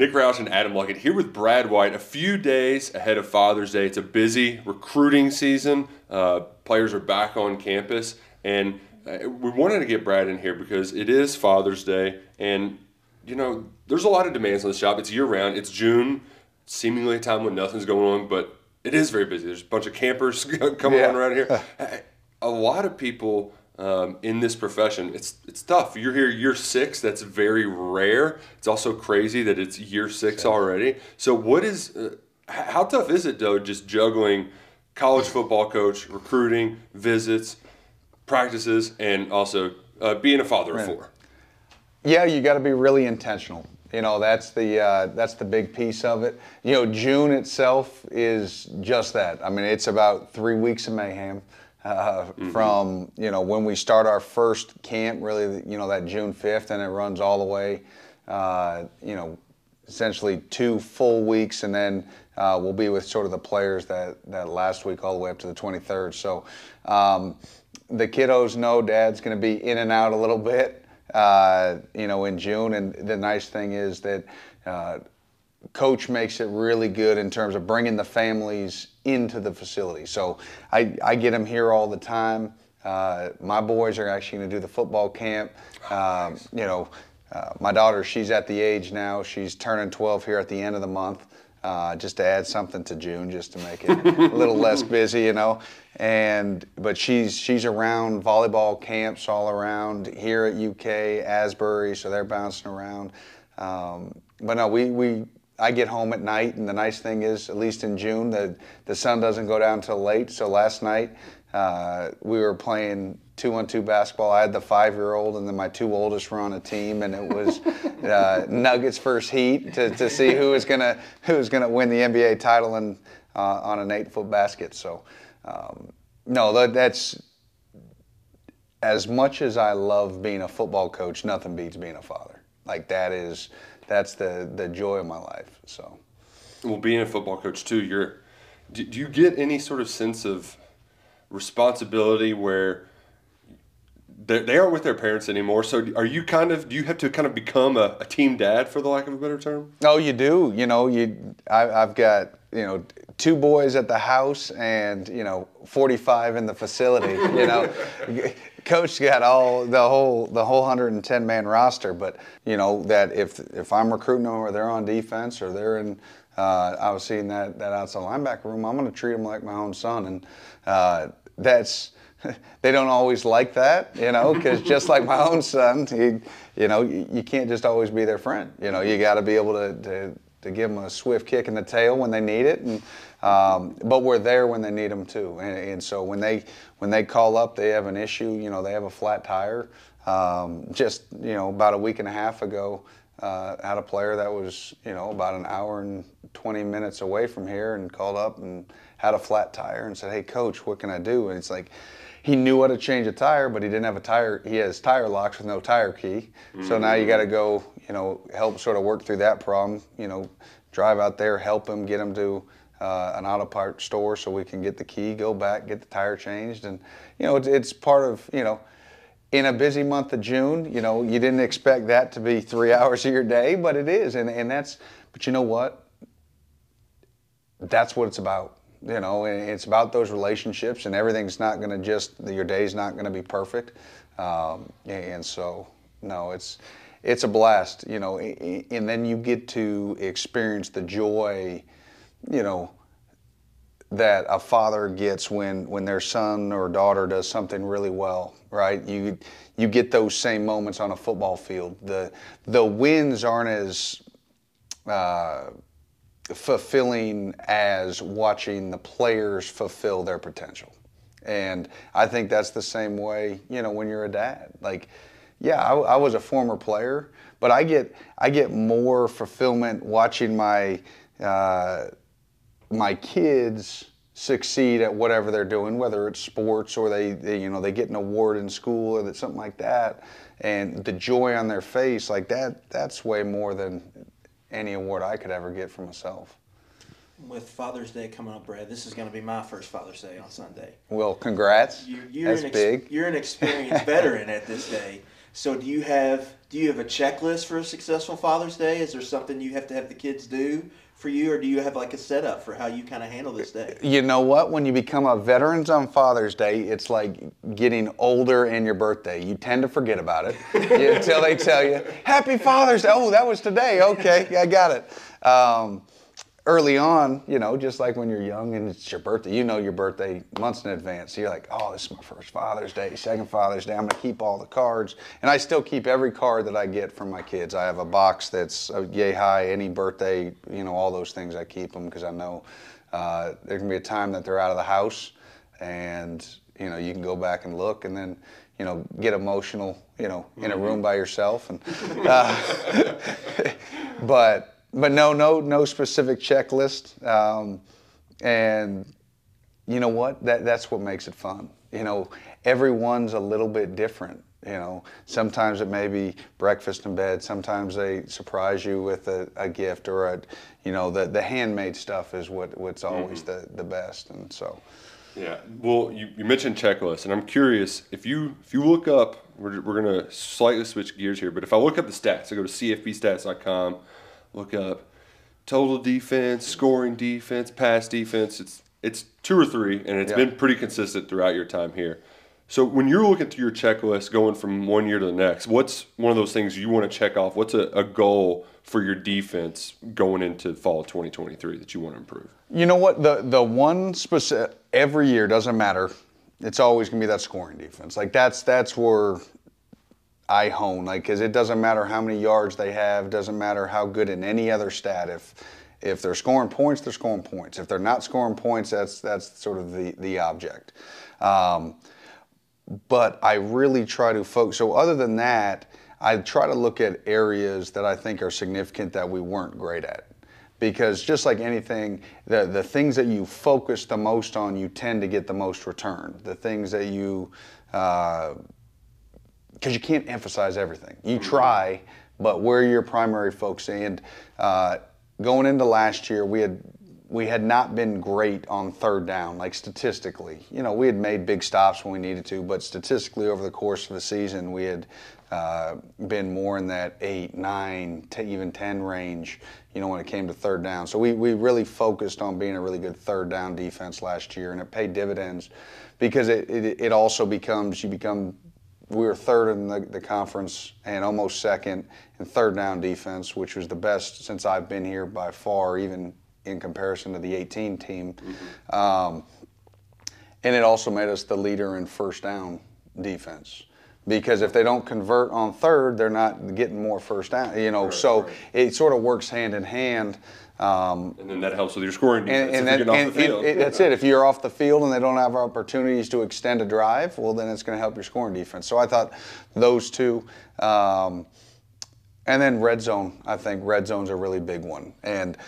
Nick Roush and Adam Luckett here with Brad White. A few days ahead of Father's Day. It's a busy recruiting season. Uh, players are back on campus, and uh, we wanted to get Brad in here because it is Father's Day, and you know there's a lot of demands on the shop. It's year round. It's June, seemingly a time when nothing's going on, but it is very busy. There's a bunch of campers coming Yeah. on around here. a lot of people um, in this profession, it's it's tough. You're here year six. That's very rare. It's also crazy that it's year six already. So what is uh, how tough is it though? Just juggling college football coach, recruiting, visits, practices, and also uh, being a father of four. Yeah, you got to be really intentional. You know, that's the uh, that's the big piece of it. You know, June itself is just that. I mean, it's about three weeks of mayhem uh, from you know when we start our first camp, really, you know, that June fifth, and it runs all the way. Uh, you know, essentially two full weeks, and then uh, we'll be with sort of the players that, that last week all the way up to the 23rd. So um, the kiddos know Dad's going to be in and out a little bit, uh, you know, in June. And the nice thing is that uh, coach makes it really good in terms of bringing the families into the facility. So I, I get them here all the time. Uh, my boys are actually going to do the football camp. Um, you know, uh, my daughter, she's at the age now. She's turning 12 here at the end of the month. Uh, just to add something to June, just to make it a little less busy, you know. And but she's she's around volleyball camps all around here at UK, Asbury, so they're bouncing around. Um, but no, we we I get home at night, and the nice thing is, at least in June, the the sun doesn't go down till late. So last night uh, we were playing two on two basketball. I had the five year old, and then my two oldest were on a team, and it was uh, Nuggets first heat to, to see who was gonna who was gonna win the NBA title and uh, on an eight foot basket. So um, no, that, that's as much as I love being a football coach, nothing beats being a father. Like that is that's the the joy of my life. So Well, being a football coach too, you're. Do, do you get any sort of sense of responsibility where they they aren't with their parents anymore? So are you kind of do you have to kind of become a, a team dad for the lack of a better term? Oh, you do. You know, you. I, I've got you know two boys at the house and you know 45 in the facility. You know, coach got all the whole the whole 110 man roster. But you know that if if I'm recruiting them or they're on defense or they're in. Uh, I was seeing that that outside linebacker room. I'm going to treat them like my own son, and uh, that's they don't always like that, you know, because just like my own son, he, you know, you, you can't just always be their friend. You know, you got to be able to, to, to give them a swift kick in the tail when they need it, and um, but we're there when they need them too. And, and so when they when they call up, they have an issue. You know, they have a flat tire. Um, just you know, about a week and a half ago, uh, had a player that was you know about an hour and 20 minutes away from here and called up and had a flat tire and said, "Hey, coach, what can I do?" And it's like he knew how to change a tire, but he didn't have a tire. He has tire locks with no tire key. So now you got to go, you know, help sort of work through that problem. You know, drive out there, help him, get him to uh, an auto part store so we can get the key, go back, get the tire changed, and you know, it's, it's part of you know. In a busy month of June, you know, you didn't expect that to be three hours of your day, but it is, and, and that's. But you know what? that's what it's about. You know, it's about those relationships, and everything's not going to just your day's not going to be perfect. Um, and so, no, it's it's a blast. You know, and then you get to experience the joy. You know, that a father gets when when their son or daughter does something really well, right? You you get those same moments on a football field. The the wins aren't as uh, fulfilling as watching the players fulfill their potential. And I think that's the same way, you know, when you're a dad. Like, yeah, I, I was a former player, but I get I get more fulfillment watching my uh, my kids succeed at whatever they're doing, whether it's sports or they, they you know they get an award in school or that something like that, and the joy on their face like that that's way more than any award I could ever get for myself. With Father's Day coming up, Brad, this is going to be my first Father's Day on Sunday. Well, congrats. You, you're that's an ex- big. You're an experienced veteran at this day. So do you have do you have a checklist for a successful Father's Day? Is there something you have to have the kids do for you, or do you have like a setup for how you kind of handle this day? You know what? When you become a veterans on Father's Day, it's like getting older and your birthday. You tend to forget about it until they tell you, Happy Father's Day. Oh, that was today. Okay, I got it. Um, early on, you know, just like when you're young and it's your birthday, you know your birthday months in advance. So you're like, oh, this is my first Father's Day, second Father's Day. I'm going to keep all the cards. And I still keep every card that I get from my kids. I have a box that's yay high, any birthday, you know, all those things I keep them because I know uh, going to be a time that they're out of the house and, you know, you can go back and look and then, you know, get emotional, you know, in a room by yourself. And, uh, but, but no, no, no specific checklist. Um, and you know what? That that's what makes it fun. You know, everyone's a little bit different. You know, sometimes it may be breakfast in bed. Sometimes they surprise you with a, a gift or a, you know, the, the handmade stuff is what what's always mm-hmm. the, the best. And so, yeah. Well, you, you mentioned checklists, and I'm curious if you if you look up, we're, we're gonna slightly switch gears here, but if I look up the stats, I go to cfbstats.com look up total defense, scoring defense, pass defense. It's it's two or three, and it's yeah. been pretty consistent throughout your time here. So when you're looking through your checklist going from one year to the next, what's one of those things you want to check off? What's a, a goal for your defense going into fall 2023 that you want to improve? You know what? The the one specific every year doesn't matter. It's always gonna be that scoring defense. Like that's that's where I hone, like, because it doesn't matter how many yards they have, doesn't matter how good in any other stat. If if they're scoring points, they're scoring points. If they're not scoring points, that's that's sort of the the object. Um, but I really try to focus. So other than that, I try to look at areas that I think are significant that we weren't great at. Because just like anything, the, the things that you focus the most on, you tend to get the most return. The things that you uh, because you can't emphasize everything. You try, but where your primary focus. And uh, going into last year, we had we had not been great on third down, like statistically. You know, we had made big stops when we needed to, but statistically over the course of the season, we had uh, been more in that eight, nine, even ten range. You know, when it came to third down. So we we really focused on being a really good third down defense last year, and it paid dividends because it, it, it also becomes you become we were third in the, the conference and almost second in third down defense, which was the best since I've been here by far, even in comparison to the 18 team. Mm-hmm. Um, and it also made us the leader in first down defense because if they don't convert on third, they're not getting more first down. You know, right, so right. it sort of works hand in hand. Um, and then that helps with your scoring defense. And, and, that, and it, that's it. If you're off the field and they don't have opportunities to extend a drive, well, then it's going to help your scoring defense. So I thought those two. Um, and then red zone. I think red zone's a really big one. And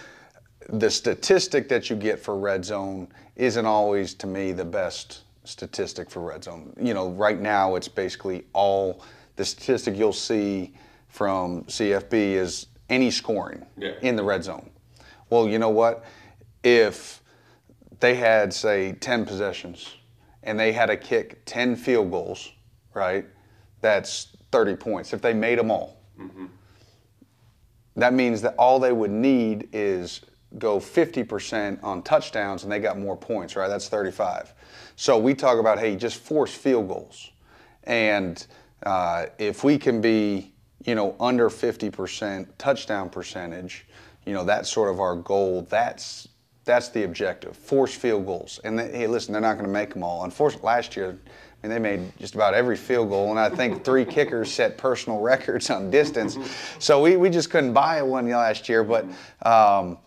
the statistic that you get for red zone isn't always, to me, the best statistic for red zone. You know, right now it's basically all the statistic you'll see from CFB is any scoring yeah. in the red zone. Well, you know what? If they had, say, 10 possessions and they had to kick 10 field goals, right? That's 30 points. If they made them all, mm-hmm. that means that all they would need is go 50% on touchdowns and they got more points, right? That's 35. So we talk about, hey, just force field goals. And uh, if we can be, you know, under 50% touchdown percentage, you know, that's sort of our goal. That's that's the objective. Force field goals. And they, hey, listen, they're not going to make them all. Unfortunately, last year, I mean, they made just about every field goal, and I think three kickers set personal records on distance. So we, we just couldn't buy one last year. But um,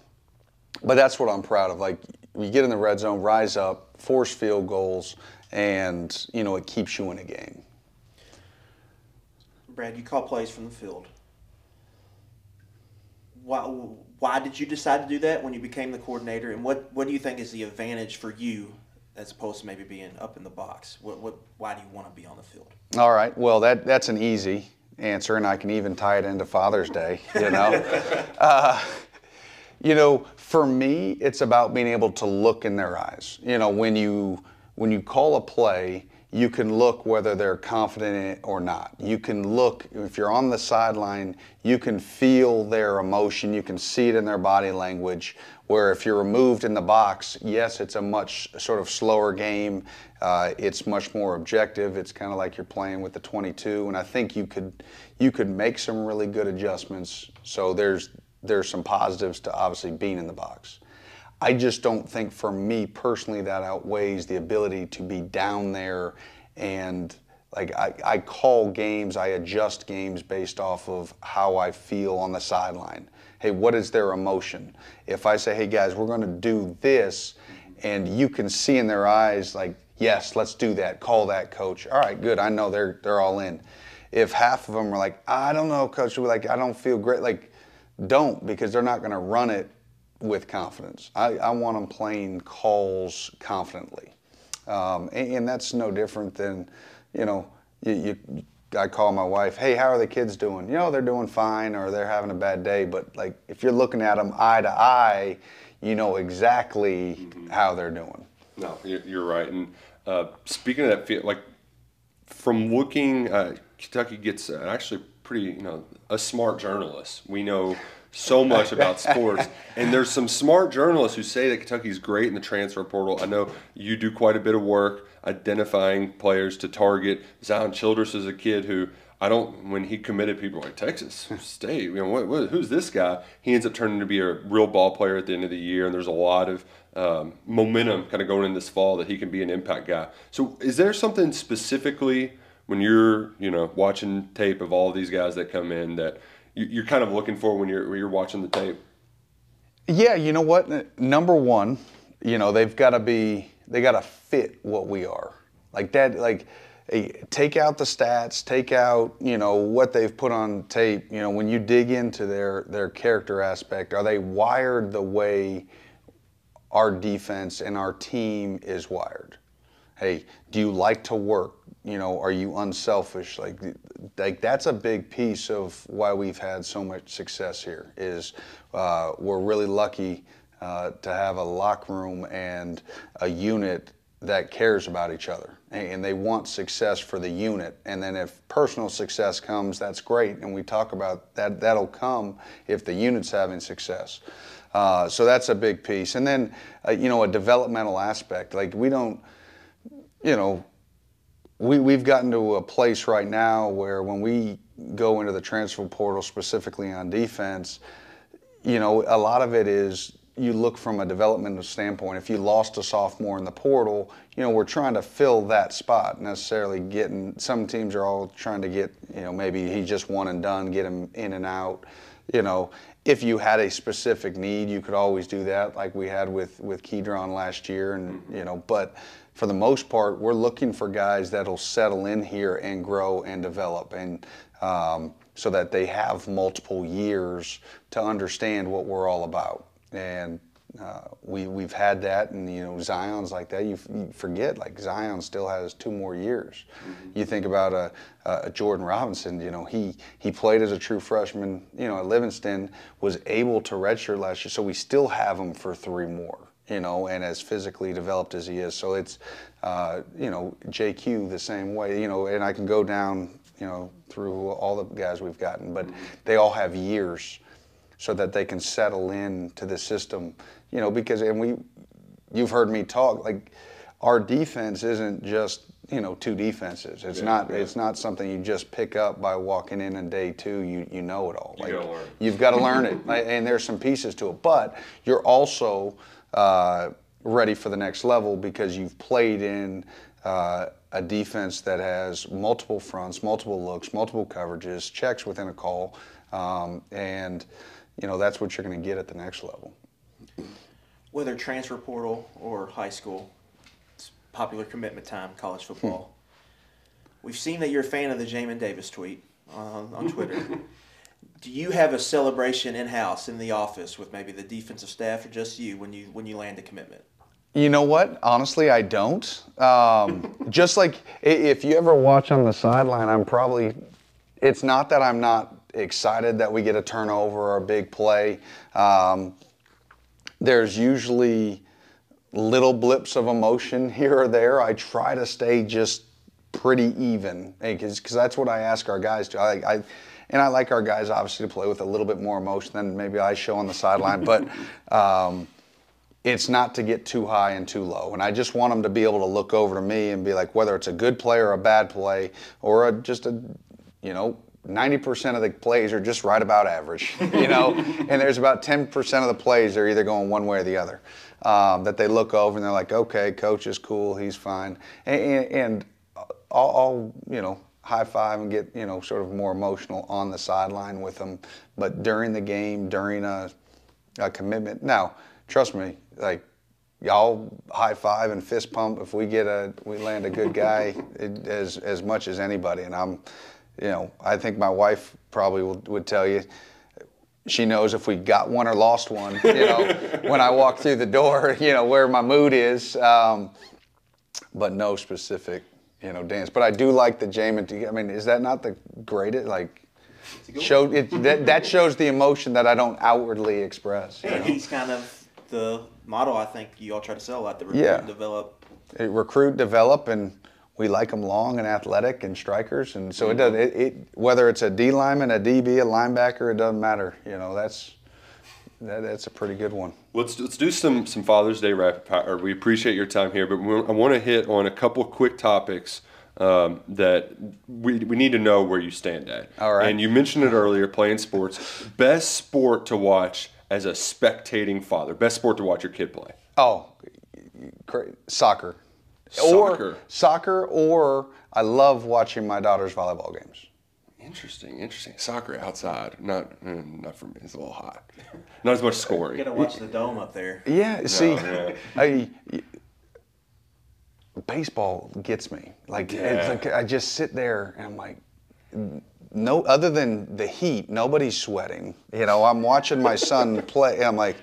but that's what I'm proud of. Like you get in the red zone, rise up, force field goals, and you know it keeps you in a game. Brad, you call plays from the field. Why, why did you decide to do that when you became the coordinator? And what, what do you think is the advantage for you as opposed to maybe being up in the box? What, what, why do you want to be on the field? All right. Well, that, that's an easy answer, and I can even tie it into Father's Day, you know. uh, you know, for me, it's about being able to look in their eyes. You know, when you when you call a play, you can look whether they're confident in it or not. You can look, if you're on the sideline, you can feel their emotion, you can see it in their body language. Where if you're removed in the box, yes, it's a much sort of slower game. Uh, it's much more objective. It's kind of like you're playing with the 22, and I think you could you could make some really good adjustments. So there's there's some positives to obviously being in the box. I just don't think for me personally that outweighs the ability to be down there and like I, I call games, I adjust games based off of how I feel on the sideline. Hey, what is their emotion? If I say, hey guys, we're going to do this, and you can see in their eyes, like, yes, let's do that. Call that, coach. All right, good. I know they're they're all in. If half of them are like, I don't know, coach, like I don't feel great, like, don't because they're not going to run it with confidence. I, I want them playing calls confidently. Um, and, and, that's no different than, you know, you, you, I call my wife, hey, how are the kids doing? You know, they're doing fine or they're having a bad day. But like, if you're looking at them eye to eye, you know exactly mm-hmm. how they're doing. No, you're right. And uh, speaking of that, like from looking, uh, Kentucky gets uh, actually pretty, you know, a smart journalist. We know so much about sports. And there's some smart journalists who say that Kentucky's great in the transfer portal. I know you do quite a bit of work identifying players to target. Zion Childress is a kid who I don't. When he committed, people like Texas State. You know, what, what, who's this guy? He ends up turning to be a real ball player at the end of the year, and there's a lot of um, momentum kind of going in this fall that he can be an impact guy. So, is there something specifically when you're you know watching tape of all these guys that come in that you're kind of looking for when you're when you're watching the tape? Yeah, you know what? Number one, you know they've got to be they got to fit what we are. Like that, like take out the stats, take out you know what they've put on tape. You know when you dig into their their character aspect, are they wired the way our defense and our team is wired? Hey, do you like to work? you know, are you unselfish? Like, like that's a big piece of why we've had so much success here. Is uh, we're really lucky uh, to have a locker room and a unit that cares about each other and they want success for the unit and then if personal success comes that's great and we talk about that that'll come if the unit's having success uh, so that's a big piece and then uh, you know a developmental aspect like we don't you know we, we've gotten to a place right now where when we go into the transfer portal specifically on defense, you know, a lot of it is you look from a developmental standpoint. If you lost a sophomore in the portal, you know, we're trying to fill that spot, necessarily getting, some teams are all trying to get, you know, maybe he just one and done, get him in and out. You know, if you had a specific need, you could always do that, like we had with, with Keidron last year, and, mm-hmm. you know, but for the most part, we're looking for guys that'll settle in here and grow and develop, and um, so that they have multiple years to understand what we're all about. And uh, we we've had that, and you know Zion's like that. You, you, forget like Zion still has two more years. Mm-hmm. You think about a, a, Jordan Robinson. You know he he played as a true freshman. You know at Livingston was able to redshirt last year, so we still have him for three more you know, and as physically developed as he is. So it's, uh, you know, JQ the same way, you know, and I can go down, you know, through all the guys we've gotten, but they all have years so that they can settle in to the system, you know, because, and we, you've heard me talk, like, our defense isn't just you know two defenses. It's yeah, not yeah. it's not something you just pick up by walking in on day two. You you know it all. Like, you you've got to learn it, and there's some pieces to it. But you're also uh, ready for the next level because you've played in uh, a defense that has multiple fronts, multiple looks, multiple coverages, checks within a call, um, and you know that's what you're going to get at the next level. Whether transfer portal or high school, it's popular commitment time, college football. Hmm. We've seen that you're a fan of the Jamin Davis tweet uh, on Twitter. do you have a celebration in house in the office with maybe the defensive staff or just you when you when you land a commitment? You know what? Honestly, I don't. Um, just like if you ever watch on the sideline, I'm probably. It's not that I'm not excited that we get a turnover or a big play. Um, there's usually little blips of emotion here or there. I try to stay just pretty even because that's what I ask our guys to. I, I and I like our guys obviously to play with a little bit more emotion than maybe I show on the sideline, but. Um, it's not to get too high and too low. And I just want them to be able to look over to me and be like, whether it's a good play or a bad play, or a, just a, you know, 90% of the plays are just right about average, you know, and there's about 10% of the plays they're either going one way or the other. Um, that they look over and they're like, okay, coach is cool, he's fine, and, and, and I'll, I'll, you know, high five and get, you know, sort of more emotional on the sideline with them. But during the game, during a, a commitment, now, trust me, like y'all high five and fist pump. If we get a we land a good guy it, as as much as anybody. And i'm you know i think my wife probably would, would tell you she knows if we got one or lost one you know when i walk through the door you know where my mood is. Um, but no specific you know dance but i do like the jamin i mean is that not the greatest like show it that, that shows the emotion that i don't outwardly express and know? he's kind of the model I think you all try to sell at the recruit yeah. and develop. It recruit, develop, and we like them long and athletic and strikers, and so mm-hmm. it does. It, it, whether it's a D lineman, a DB, a linebacker, it doesn't matter. You know, that's that, that's a pretty good one. Let's let's do some some Father's Day rapid fire. We appreciate your time here, but I want to hit on a couple quick topics um, that we, we need to know where you stand at. All right. And you mentioned it earlier, playing sports. Best sport to watch as a spectating father? Best sport to watch your kid play? Oh, great. soccer. Soccer. Or soccer, or I love watching my daughter's volleyball games. Interesting, interesting. Soccer outside, not mm, not for me. It's a little hot. Not as much scoring. You gotta watch the dome up there. Yeah, see, no, yeah. I, baseball gets me. Like, yeah. like I just sit there and I'm like, no other than the heat nobody's sweating you know i'm watching my son play i'm like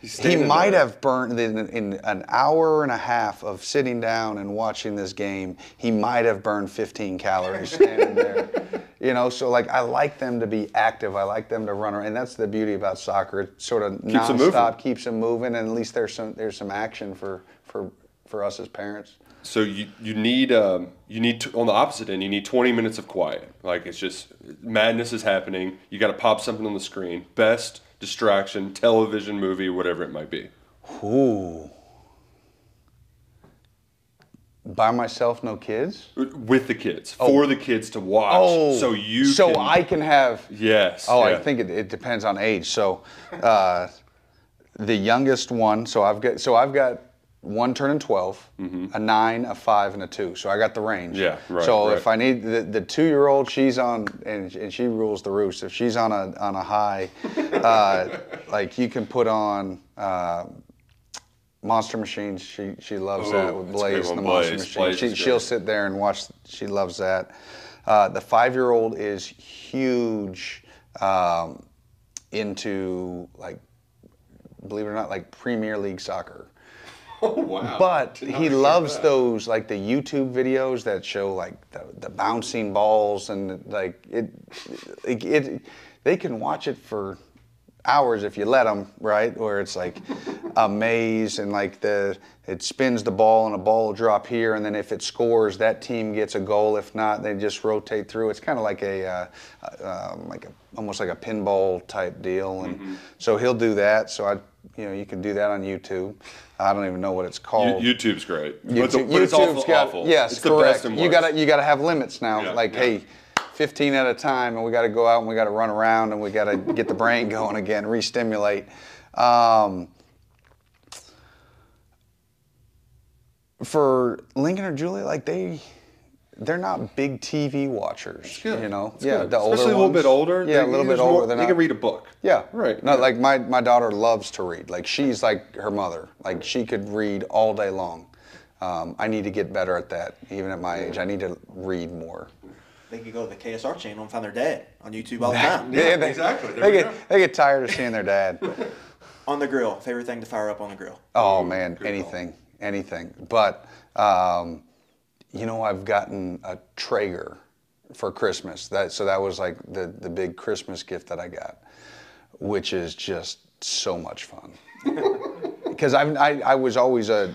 he might there. have burned in, in, an hour and a half of sitting down and watching this game he might have burned 15 calories standing there you know so like i like them to be active. I like them to run around and that's the beauty about soccer. It sort of keeps nonstop them keeps them moving and at least there's some there's some action for for for us as parents. So you you need um, you need to, on the opposite end you need 20 minutes of quiet. Like it's just madness is happening. You got to pop something on the screen. Best distraction television movie whatever it might be. Ooh. By myself, no kids. With the kids, oh. for the kids to watch, oh. so you. So can, I can have. Yes. Oh, yeah. I think it, it, depends on age. So, uh, the youngest one. So I've got. So I've got one turning 12, mm-hmm. a nine, a five, and a two. So I got the range. Yeah, right. So right. if I need the, the two year old, she's on, and, and she rules the roost. If she's on a on a high, uh, like you can put on. Uh, Monster Machines, she she loves Ooh, that with Blaze and the Monster Machine. She, she'll sit there and watch. She loves that. Uh, the five year old is huge um, into like, believe it or not, like Premier League soccer. Oh wow! But he loves those like the YouTube videos that show like the, the bouncing balls and like it, it, it, They can watch it for hours if you let them, right? Where it's like a maze and like the it spins the ball and a ball will drop here, and then if it scores, that team gets a goal. If not, they just rotate through. It's kind of like a uh, uh, um, like a, almost like a pinball type deal, and mm-hmm. so he'll do that. So I you know, you can do that on YouTube. I don't even know what it's called. YouTube's great. YouTube, but, but it's awful, got, awful. Yes, it's correct. You got to you got to have limits now. Yeah, like, yeah. hey, 15 at a time, and we got to go out and we got to run around and we got to get the brain going again, re-stimulate. Um, for Lincoln or Julie, like they they're not big TV watchers. You know, yeah, good. the older especially a little bit older. Yeah, they, a little bit older. More, they can read a book. Yeah, right. No, yeah. like my my daughter loves to read. Like she's like her mother. Like she could read all day long. Um, I need to get better at that. Even at my age, I need to read more. They could go to the KSR channel and find their dad on YouTube all the time. yeah, they, exactly. There they get go. they get tired of seeing their dad. on the grill, favorite thing to fire up on the grill. Oh man, anything, anything. But. Um, you know, I've gotten a Traeger for Christmas. That so that was like the the big Christmas gift that I got, which is just so much fun. Because I, I I was always a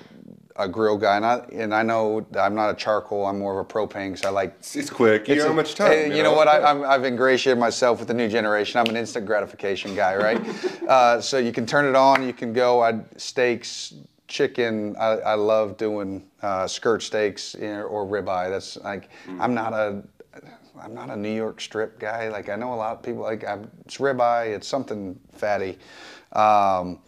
a grill guy, and I and I know I'm not a charcoal. I'm more of a propane because I like. It's quick. You a- have much time. you know what? I, I'm, I've ingratiated myself with the new generation. I'm an instant gratification guy, right? uh, so you can turn it on. You can go. I steaks, chicken. I, I love doing uh, skirt steaks know, or ribeye. That's like I'm not a. I'm not a New York strip guy. Like I know a lot of people like I'm, it's ribeye. It's something fatty. Um,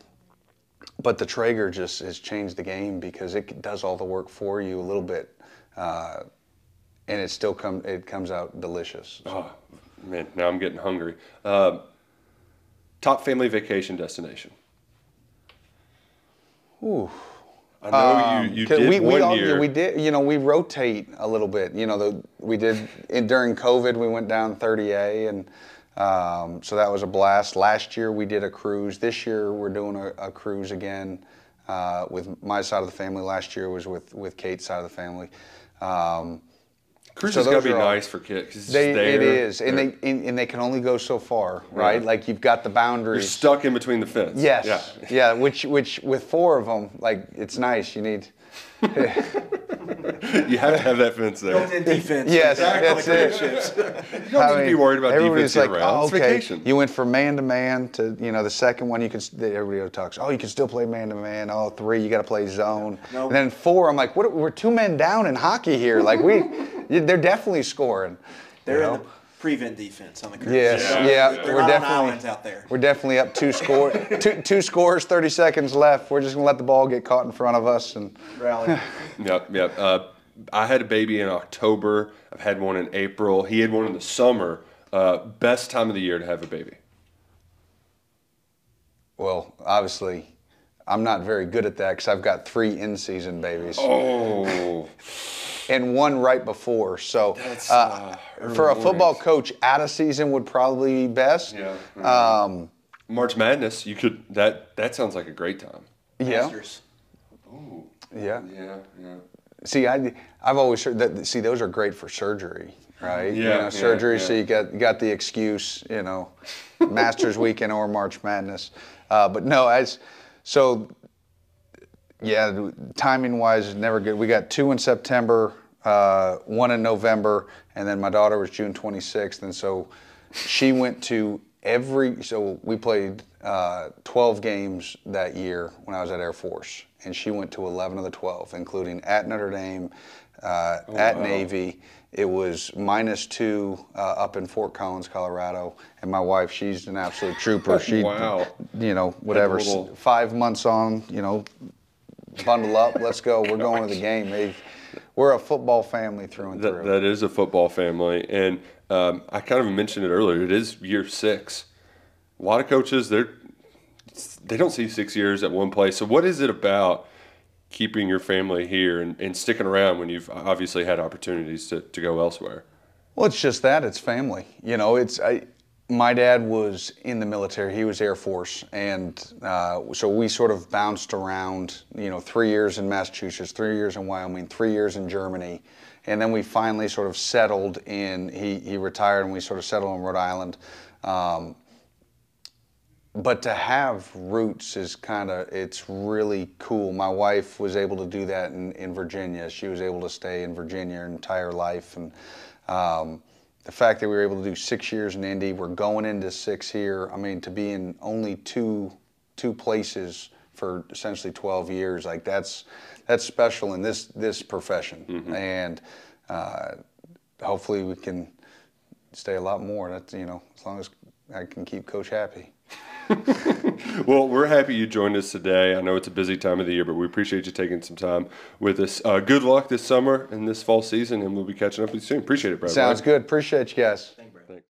but the Traeger just has changed the game because it does all the work for you a little bit, uh, and it still come it comes out delicious. Oh, man, now I'm getting hungry. Um, top family vacation destination. Ooh. I know you, you Um, 'Cause did we, one we, all, year. we did you know we rotate a little bit you know the, we did in, during covid we went down 30a and um, so that was a blast last year we did a cruise this year we're doing a, a cruise again uh, with my side of the family last year was with with kate's side of the family um, Cruise so got to be all- nice for kids. 'cause it's they, there. it is and They're- they and, and they can only go so far right like you've got the boundaries. You're stuck in between the fence. Yes. Yeah. Yeah. Which which with four of them, like it's nice. You need. you have to have that fence there. Built-in defense. Yes, Exactly. that's it. You don't need to be worried about defense everybody's year like, round. oh, okay. You went from man to man to you know the second one. You can everybody talks. Oh, you can still play man to man. Oh, three, you got to play zone. No. And then four, I'm like, what? We're two men down in hockey here. Like we, they're definitely scoring. They're you in the prevent defense on the cruise. Yes, Yeah. yeah, They're we're on definitely islands out there. We're definitely up two score, two, two scores, thirty seconds left. We're just gonna let the ball get caught in front of us, and Rally. Yep, yep. Uh, I had a baby in October. I've had one in April. He had one in the summer. Uh, best time of the year to have a baby. well, obviously, I'm not very good at that because I've got three in-season babies Oh, and one right before. So, uh, uh, for a football mornings. coach, out of season would probably be best. yeah. Um, March Madness. You could that. That sounds like a great time. yeah, Masters. yeah. Yeah, yeah. See, I, I've always heard that. See, those are great for surgery, right? You Yeah, know, yeah, surgery. So you got you got the excuse, you know, Masters weekend or March Madness. Uh, but no, as so, yeah, timing wise is never good. We got two in September, uh, one in November, and then my daughter was June 26th, and so she went to every. So we played uh, 12 games that year when I was at Air Force, and she went to 11 of the 12, including at Notre Dame, uh, at wow. Navy. It was minus two uh, up in Fort Collins, Colorado, and my wife, she's an absolute trooper. She, Wow. you know, whatever, little- five months on, you know, bundle up, let's go. We're going to the game. They, we're a football family through and That, through. that is a football family, and um, I kind of mentioned it earlier. It is year six. A lot of coaches, they're they don't see six years at one place. So, what is it about keeping your family here and, and sticking around when you've obviously had opportunities to, to go elsewhere? Well, it's just that it's family. You know, it's I. My dad was in the military. He was Air Force, and uh, so we sort of bounced around. You know, three years in Massachusetts, three years in Wyoming, three years in Germany, and then we finally sort of settled in. He he retired, and we sort of settled in Rhode Island. Um, but to have roots is kind of it's really cool my wife was able to do that in, in virginia she was able to stay in virginia her entire life and um, the fact that we were able to do six years in indy we're going into six here. I mean to be in only two two places for essentially 12 years like that's that's special in this this profession. And uh, hopefully we can stay a lot more. That's you know as long as i can keep coach happy Well, we're happy you joined us today. I know it's a busy time of the year, but we appreciate you taking some time with us. Uh, good luck this summer and this fall season, and we'll be catching up with you soon. Appreciate it, Brad. Sounds good. Appreciate you guys.